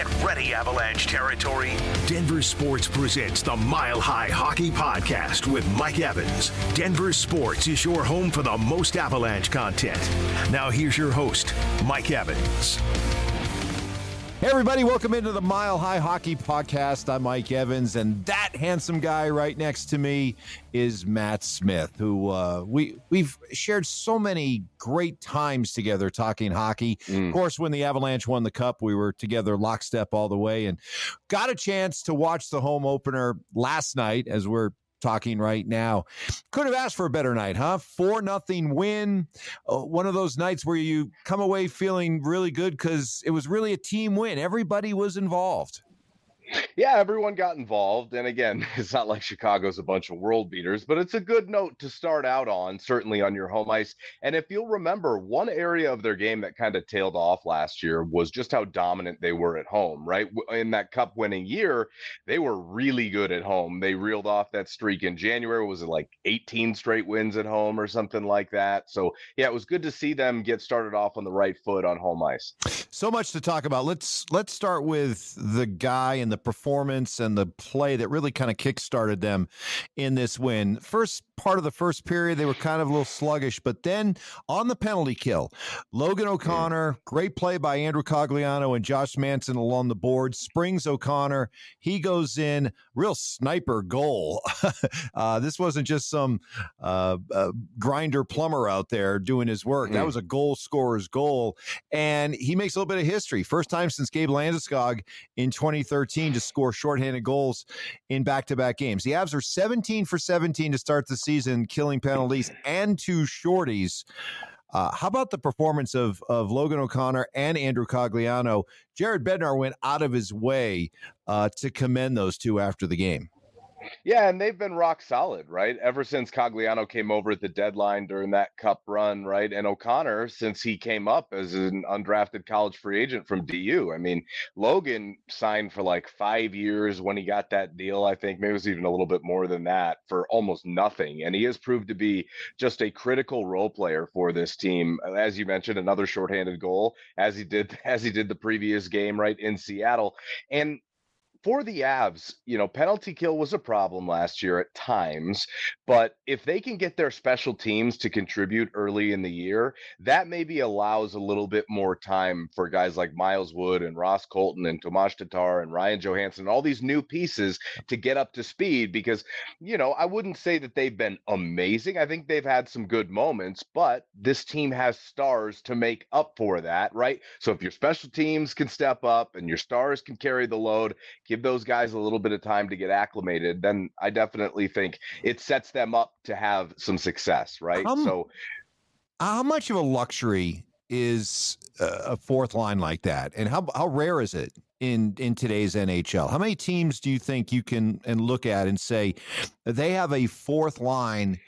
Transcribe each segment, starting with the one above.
Get ready, Avalanche territory. Denver Sports presents the Mile High Hockey Podcast with Mike Evans. Denver Sports is your home for the most Avalanche content. Now, here's your host, Mike Evans. Hey, everybody, welcome into the Mile High Hockey Podcast. I'm Mike Evans, and that handsome guy right next to me is Mat Smith, who uh, we, we've shared so many great times together talking hockey. Mm. Of course, when the Avalanche won the Cup, we were together lockstep all the way and got a chance to watch the home opener last night as we're talking right now. Could have asked for a better night, huh? Four nothing win. Uh, one of those nights where you come away feeling really good because it was really a team win. Everybody was involved. Yeah, everyone got involved. And again, it's not like Chicago's a bunch of world beaters, but it's a good note to start out on, certainly on your home ice. And if you'll remember, one area of their game that kind of tailed off last year was just how dominant they were at home, right? In that cup winning year, they were really good at home. They reeled off that streak in January. Was it like 18 straight wins at home or something like that? So, yeah, it was good to see them get started off on the right foot on home ice. So much to talk about. Let's let's start with the guy and the performance and the play that really kind of kickstarted them in this win. First part of the first period, they were kind of a little sluggish, but then on the penalty kill, Logan O'Connor, great play by Andrew Cogliano and Josh Manson along the board, springs O'Connor. He goes in, real sniper goal. uh, this wasn't just some uh, uh, grinder plumber out there doing his work. That mm. was a goal scorer's goal. And he makes a little bit of history. First time since Gabe Landeskog in 2013 to score shorthanded goals in back to back games. The Avs are 17 for 17 to start the season, killing penalties and two shorties. Uh, how about the performance of of Logan O'Connor and Andrew Cogliano? Jared Bednar went out of his way uh, to commend those two after the game. Yeah, and they've been rock solid, right? Ever since Cogliano came over at the deadline during that cup run, right? And O'Connor, since he came up as an undrafted college free agent from DU. I mean, Logan signed for like five years when he got that deal. I think maybe it was even a little bit more than that for almost nothing. And he has proved to be just a critical role player for this team. As you mentioned, another shorthanded goal, as he did as he did the previous game, right in Seattle. And for the Avs, you know, penalty kill was a problem last year at times, but if they can get their special teams to contribute early in the year, that maybe allows a little bit more time for guys like Miles Wood and Ross Colton and Tomas Tatar and Ryan Johansen, all these new pieces to get up to speed because, you know, I wouldn't say that they've been amazing. I think they've had some good moments, but this team has stars to make up for that, right? So if your special teams can step up and your stars can carry the load, give those guys a little bit of time to get acclimated, then I definitely think it sets them up to have some success, right? Um, so, how much of a luxury is a fourth line like that, and how how rare is it in in today's NHL? How many teams do you think you can and look at and say they have a fourth line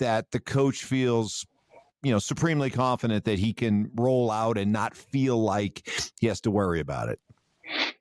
that the coach feels you know supremely confident that he can roll out and not feel like he has to worry about it?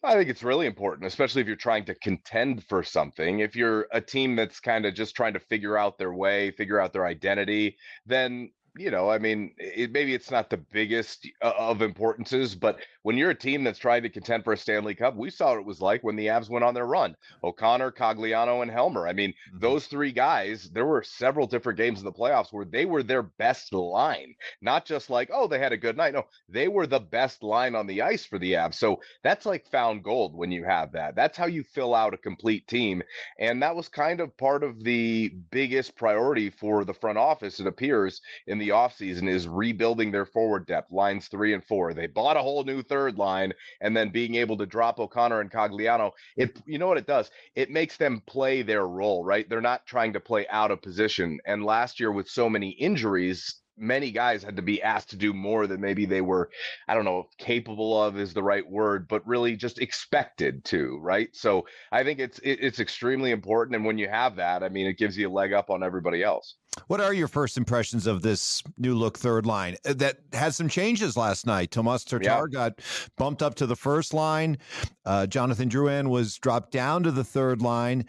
I think it's really important, especially if you're trying to contend for something. If you're a team that's kind of just trying to figure out their way, figure out their identity, then you know, I mean, it, maybe it's not the biggest uh, of importances, but when you're a team that's trying to contend for a Stanley Cup, we saw what it was like when the Avs went on their run. O'Connor, Cogliano, and Helmer. I mean, mm-hmm. those three guys, there were several different games in the playoffs where they were their best line, not just like, oh, they had a good night. No, they were the best line on the ice for the Avs. So that's like found gold when you have that. That's how you fill out a complete team. And that was kind of part of the biggest priority for the front office, it appears, in the offseason is rebuilding their forward depth, lines three and four. They bought a whole new third line and then being able to drop O'Connor and Cogliano, it you know what it does? It makes them play their role, right? They're not trying to play out of position. And last year with so many injuries, many guys had to be asked to do more than maybe they were i don't know capable of is the right word but really just expected to right so i think it's it, it's extremely important and when you have that i mean it gives you a leg up on everybody else what are your first impressions of this new look third line uh, that had some changes last night? Tomas Tatar yeah. got bumped up to the first line. Uh, Jonathan Drouin was dropped down to the third line.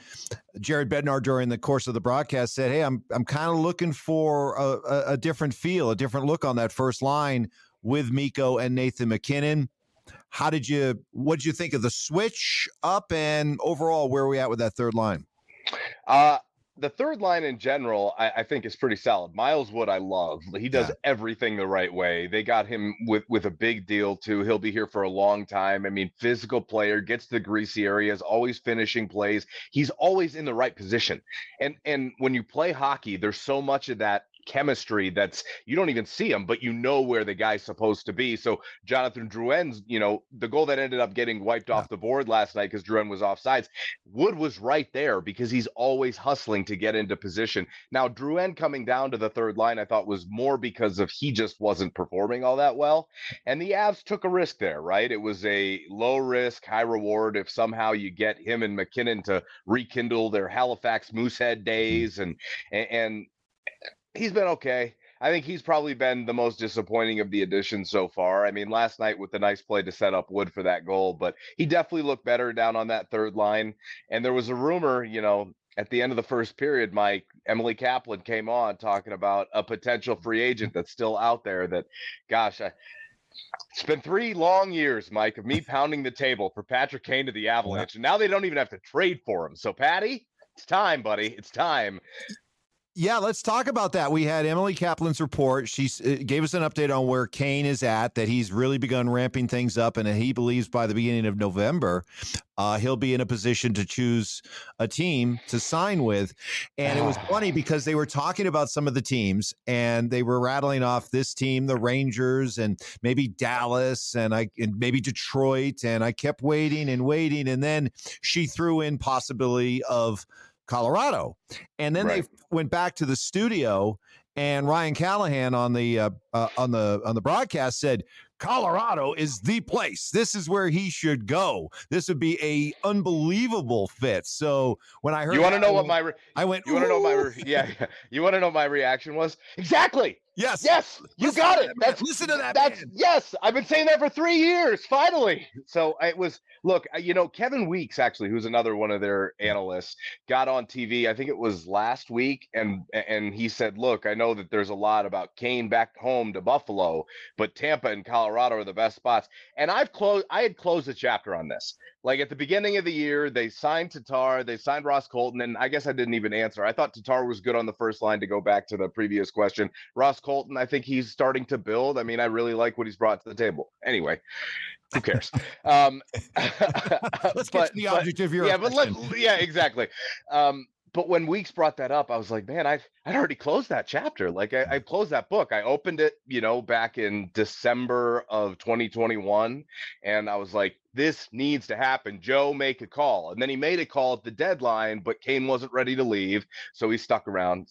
Jared Bednar during the course of the broadcast said, "Hey, I'm I'm kind of looking for a, a, a different feel, a different look on that first line with Mikko and Nathan MacKinnon." how did you what did you think of the switch up and overall where are we at with that third line? Uh the third line in general, I, I, think is pretty solid. Miles Wood, I love. He does yeah. everything the right way. They got him with with a big deal too. He'll be here for a long time. I mean, physical player, gets to the greasy areas, always finishing plays. He's always in the right position. And and when you play hockey, there's so much of that chemistry that's you don't even see him, but you know where the guy's supposed to be. So Jonathan Drouin's, you know, the goal that ended up getting wiped yeah. off the board last night because Drouin was offsides, Wood was right there because he's always hustling to get into position. Now Drouin coming down to the third line, I thought was more because of he just wasn't performing all that well, and the Avs took a risk there, right? It was a low risk, high reward if somehow you get him and MacKinnon to rekindle their Halifax Moosehead mm-hmm. days and and, and he's been okay. I think he's probably been the most disappointing of the additions so far. I mean, last night with the nice play to set up Wood for that goal, but he definitely looked better down on that third line. And there was a rumor, you know, at the end of the first period, Mike Emily Kaplan came on talking about a potential free agent that's still out there. That, gosh, I, it's been three long years, Mike, of me pounding the table for Patrick Kane to the Avalanche, and now they don't even have to trade for him. So, Patty, it's time, buddy. It's time. Yeah, let's talk about that. We had Emily Kaplan's report. She uh, gave us an update on where Kane is at, that he's really begun ramping things up, and he believes by the beginning of November, uh, he'll be in a position to choose a team to sign with. And it was funny because they were talking about some of the teams, and they were rattling off this team, the Rangers, and maybe Dallas, and I, and maybe Detroit. And I kept waiting and waiting, and then she threw in possibility of Colorado. And then right. they went back to the studio and Ryan Callahan on the uh, uh, on the on the broadcast said Colorado is the place. This is where he should go. This would be a unbelievable fit. So when I heard, you want to know what my re- I went. You want to know my re- yeah, yeah. You want to know my reaction was exactly. Yes. Yes. You listen got it. That's listen to that. That's man. yes. I've been saying that for three years. Finally. So uh, it was. Look, uh, you know, Kevin Weeks actually, who's another one of their analysts, got on TV. I think it was last week, and and he said, "Look, I know that there's a lot about Kane back home to Buffalo, but Tampa and Colorado are the best spots." And I've closed. I had closed the chapter on this. Like at the beginning of the year, they signed Tatar, they signed Ross Colton, and I guess I didn't even answer. I thought Tatar was good on the first line to go back to the previous question. Ross Colton, I think he's starting to build. I mean, I really like what he's brought to the table. Anyway, who cares? um, let's but, get to the object but, of your yeah, but let, yeah, exactly. Um, but when Weeks brought that up, I was like, man, I've I'd already closed that chapter. Like I, I, closed that book. I opened it, you know, back in December of 2021, and I was like, this needs to happen. Joe, make a call. And then he made a call at the deadline, but Kane wasn't ready to leave, so he stuck around.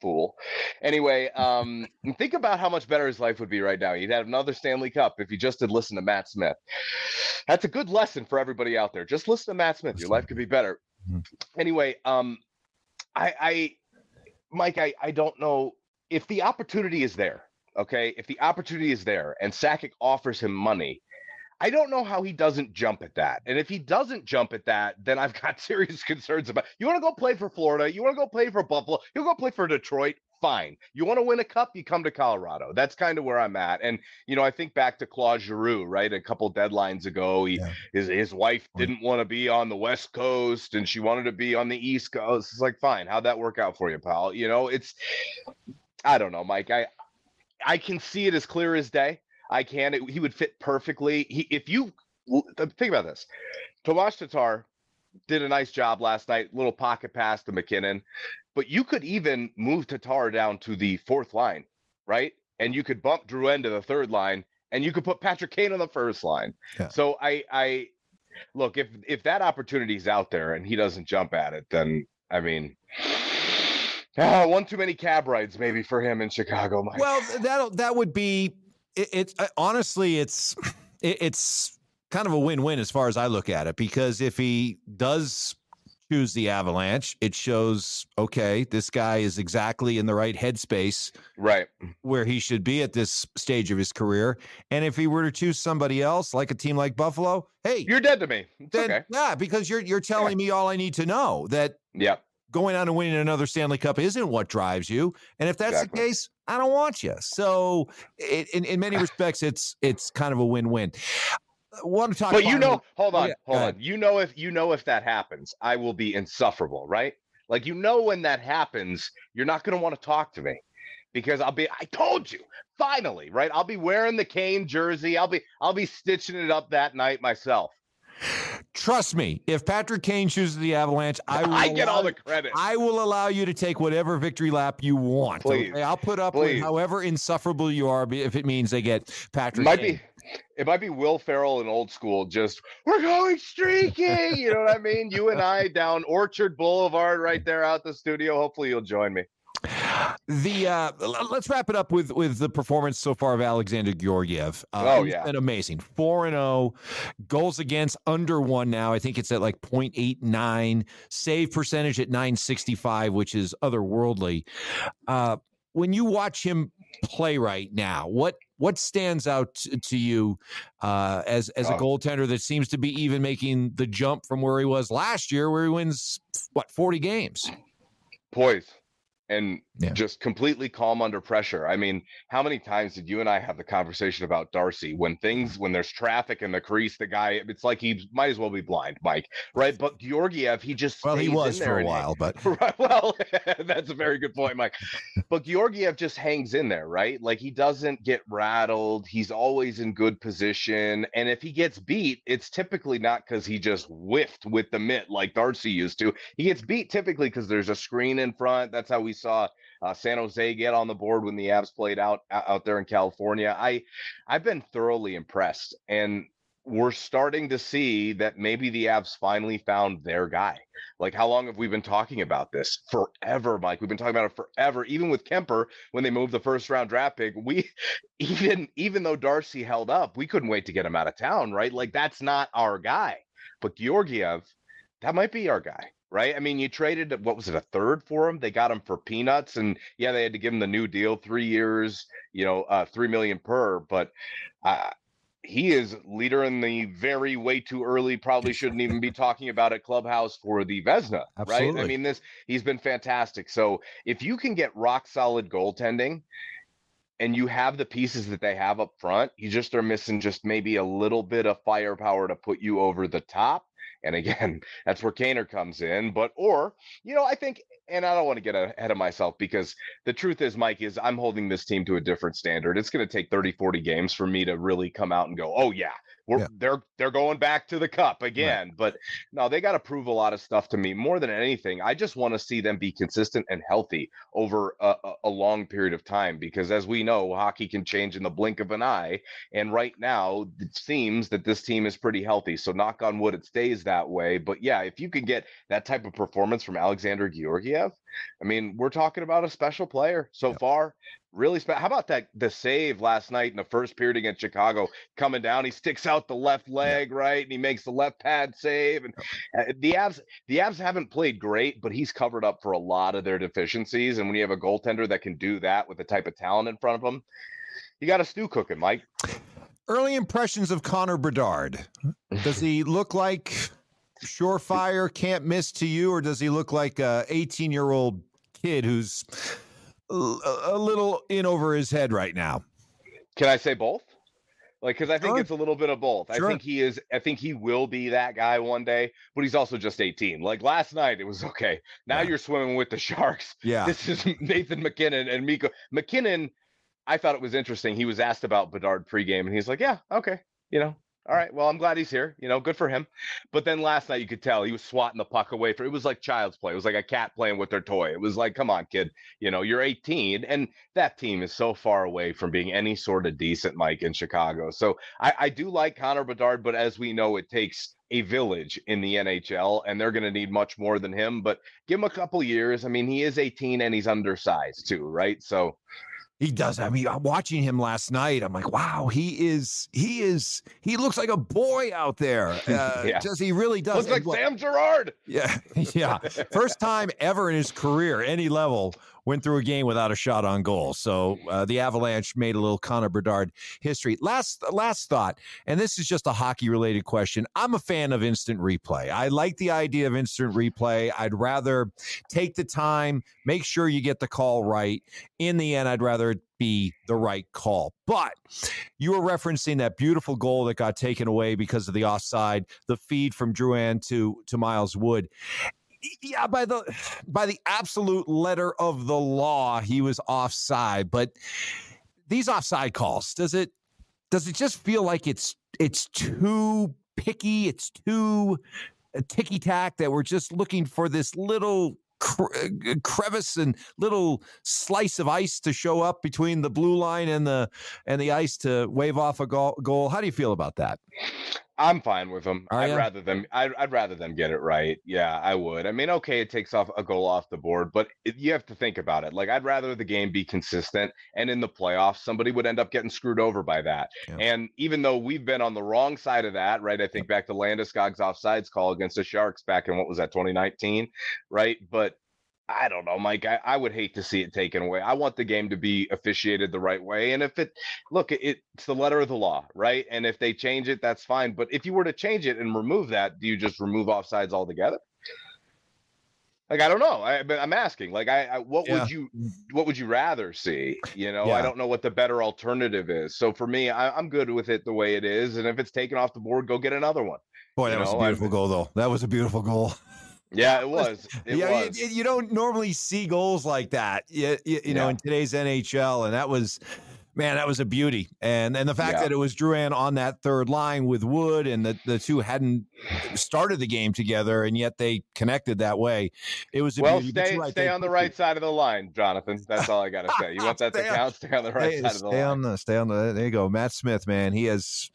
Fool. Anyway, um, think about how much better his life would be right now. He'd have another Stanley Cup if he just had listened to Mat Smith. That's a good lesson for everybody out there. Just listen to Mat Smith. Your life could be better. Mm-hmm. Anyway, um, I, I Mike, I, I don't know if the opportunity is there. Okay, if the opportunity is there and Sakic offers him money, I don't know how he doesn't jump at that. And if he doesn't jump at that, then I've got serious concerns about. You want to go play for Florida? You want to go play for Buffalo? You go play for Detroit? Fine. You want to win a cup? You come to Colorado. That's kind of where I'm at. And you know, I think back to Claude Giroux, right? A couple deadlines ago, he yeah. his his wife didn't want to be on the West Coast and she wanted to be on the East Coast. It's like, fine. How'd that work out for you, pal? You know, it's I don't know, Mike. I I can see it as clear as day. I can. It, he would fit perfectly. He, if you think about this, Tomas Tatar did a nice job last night. Little pocket pass to MacKinnon, but you could even move Tatar down to the fourth line, right? And you could bump Drouin to the third line, and you could put Patrick Kane on the first line. Yeah. So I, I look if if that opportunity is out there and he doesn't jump at it, then I mean. Ah, one too many cab rides, maybe for him in Chicago. Mike. Well, that that would be it, it's uh, honestly, it's it, it's kind of a win-win as far as I look at it because if he does choose the Avalanche, it shows okay, this guy is exactly in the right headspace, right, where he should be at this stage of his career. And if he were to choose somebody else, like a team like Buffalo, hey, you're dead to me. It's then, okay. Yeah, because you're you're telling yeah. me all I need to know that. Yeah going on and winning another Stanley Cup isn't what drives you. And if that's exactly. the case, I don't want you. So it, in, in many respects, it's it's kind of a win-win. Want to talk. But you know, hold on, yeah, hold on. You know, if you know if that happens, I will be insufferable, right? Like you know, when that happens, you're not going to want to talk to me because I'll be. I told you, finally, right? I'll be wearing the Kane jersey. I'll be, I'll be stitching it up that night myself. Trust me, if Patrick Kane chooses the Avalanche, I will I get all the credit. I will allow you to take whatever victory lap you want. Please. okay? I'll put up with however insufferable you are if it means they get Patrick. might Kane. be it might be Will Ferrell in old school, just we're going streaking. You know what I mean? You and I down Orchard Boulevard right there out the studio. Hopefully you'll join me. The uh, let's wrap it up with with the performance so far of Alexander Georgiev. Uh, Oh, yeah. been amazing. Four and zero, goals against under one now. I think it's at like 0.89, save percentage at 965, which is otherworldly. Uh, when you watch him play right now, what what stands out to you uh, as as a Oh. goaltender that seems to be even making the jump from where he was last year, where he wins what 40 games? Poise and Yeah. just completely calm under pressure. I mean, how many times did you and I have the conversation about Darcy when things when there's traffic in the crease, the guy it's like he might as well be blind, Mike, right? But Georgiev, he just Well, he was for a while, but. Well, that's a very good point, Mike. But Georgiev just hangs in there, right? Like he doesn't get rattled. He's always in good position. And if he gets beat, it's typically not because he just whiffed with the mitt like Darcy used to. He gets beat typically because there's a screen in front. That's how we saw uh, San Jose get on the board when the Avs played out out there in California. I I've been thoroughly impressed, and we're starting to see that maybe the Avs finally found their guy. Like, how long have we been talking about this? Forever, Mike. We've been talking about it forever. Even with Kuemper, when they moved the first round draft pick, we even even though Darcy held up, we couldn't wait to get him out of town, right? Like, that's not our guy. But Georgiev, that might be our guy, right? I mean, you traded what was it, a third for him? They got him for peanuts, and yeah, they had to give him the new deal, three years, you know, uh, three million per. But uh, he is leader in the very way too early. Probably shouldn't even be talking about it. Clubhouse for the Vezina, right? I mean, this he's been fantastic. So if you can get rock solid goaltending. And you have the pieces that they have up front. You just are missing just maybe a little bit of firepower to put you over the top. And again, that's where Kaner comes in. But, or, you know, I think, and I don't want to get ahead of myself because the truth is, Mike, is I'm holding this team to a different standard. It's going to take 30, 40 games for me to really come out and go, oh, yeah, we're, Yeah. they're, they're going back to the cup again. But no, they got to prove a lot of stuff to me more than anything. I just want to see them be consistent and healthy over a, a, a long period of time because, as we know, hockey can change in the blink of an eye. And right now, it seems that this team is pretty healthy. So, knock on wood, it stays that way. But yeah, if you can get that type of performance from Alexander Georgiev, I mean, we're talking about a special player so Yeah. far. Really special. How about that? The save last night in the first period against Chicago, coming down, he sticks out the left leg, right, and he makes the left pad save. And uh, the Avs, the Avs haven't played great, but he's covered up for a lot of their deficiencies. And when you have a goaltender that can do that with the type of talent in front of him, you got a stew cooking, Mike. Early impressions of Connor Bedard. Does he look like surefire, can't miss to you, or does he look like a 18 year old kid who's a, little in over his head right now? Can I say both? Like, because I think Sure. it's a little bit of both. Sure. I think he is. I think he will be that guy one day, but he's also just 18. Like last night, it was okay. Now Yeah. you're swimming with the sharks. Yeah. This is Nathan MacKinnon and Mikko McKinnon. I thought it was interesting. He was asked about Bedard pregame, and he's like, "Yeah, okay, you know, all right. Well, I'm glad he's here. You know, good for him." But then last night, you could tell he was swatting the puck away For It was like child's play. It was like a cat playing with their toy. It was like, "Come on, kid. You know, you're 18, and that team is so far away from being any sort of decent Mike in Chicago." So I, I do like Connor Bedard, but as we know, it takes a village in the NHL, and they're going to need much more than him. But give him a couple years. I mean, he is 18 and he's undersized too, right? So He does. I mean, I'm watching him last night. I'm like, wow, he is, he is, he looks like a boy out there. Uh, Yeah. Does he really does? looks like And what- Sam Gerard. Yeah, yeah. First time ever in his career, any level, went through a game without a shot on goal. So uh, the Avalanche made a little Connor Bedard history. Last last thought, and this is just a hockey related question. I'm a fan of instant replay. I like the idea of instant replay. I'd rather take the time, make sure you get the call right. In the end, I'd rather be the right call. But you were referencing that beautiful goal that got taken away because of the offside, the feed from Drouin to to Miles Wood yeah, by the by the absolute letter of the law, he was offside. But these offside calls, does it does it just feel like it's it's too picky? It's too uh, ticky tack that we're just looking for this little uh, crevice and little slice of ice to show up between the blue line and the and the ice to wave off a goal. How do you feel about that? I'm fine with them. Are oh, I'd ya? rather them. I'd, I'd, rather them get it right. Yeah, I would. I mean, okay, it takes off a goal off the board, but it, you have to think about it. Like, I'd rather the game be consistent, and in the playoffs, somebody would end up getting screwed over by that. Yeah. And even though we've been on the wrong side of that, right? I think back to Landeskog's offsides call against the Sharks back in what was that 2019, right? But I don't know, Mike. I, I, would hate to see it taken away. I want the game to be officiated the right way. And if it, look, it, it's the letter of the law, right? And if they change it, that's fine. But if you were to change it and remove that, do you just remove offsides altogether? Like I don't know. I, but I'm asking. Like I, I what yeah. would you, what would you rather see? You know, yeah. I don't know what the better alternative is. So for me, I, am good with it the way it is. And if it's taken off the board, go get another one. Boy, that you was know? a beautiful I, goal, though. That was a beautiful goal. Yeah, it was. It yeah, was. You, you, don't normally see goals like that, you, you, you know, in today's NHL, and that was, man, that was a beauty. And and the fact yeah. that it was Drouin on that third line with Wood, and that the two hadn't started the game together, and yet they connected that way. It was well. Beauty. Stay right, stay on the right side of the line, Jonathan. That's all I got to say. You want that to count? Stay on the right stay, side of the stay line. On the, stay on the. There you go, Mat Smith. Man, he has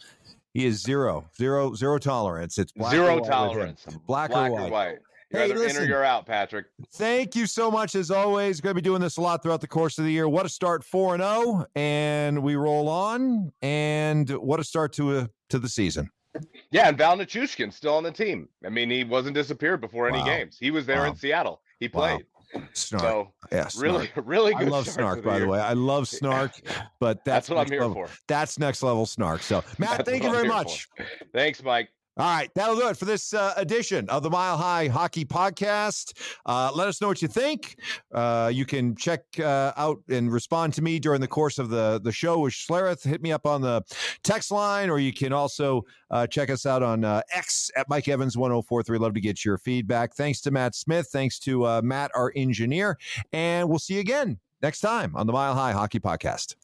he is zero, zero, zero tolerance. It's zero tolerance. Black, black, or white. Or white. You're hey, either listen, in or you're out, Patrick. Thank you so much as always. Going to be doing this a lot throughout the course of the year. What a start, four and zero, oh, and we roll on. And what a start to a to the season. Yeah, and Val Nichushkin still on the team. I mean, he wasn't disappeared before any wow. games. He was there wow. in Seattle. He played. Wow. Snark. So yeah, snark. really, really good. I love snark, by the way. I love snark, but that's, that's what I'm here level. for. That's next level snark. So, Mat, thank you very much. For. Thanks, Mike. All right, that'll do it for this uh, edition of the Mile High Hockey Podcast. Uh, let us know what you think. Uh, you can check uh, out and respond to me during the course of the, the show with Schlereth. Hit me up on the text line, or you can also uh, check us out on uh, X at Mike Evans 1043. Love to get your feedback. Thanks to Mat Smith. Thanks to Matt, our engineer. And we'll see you again next time on the Mile High Hockey Podcast.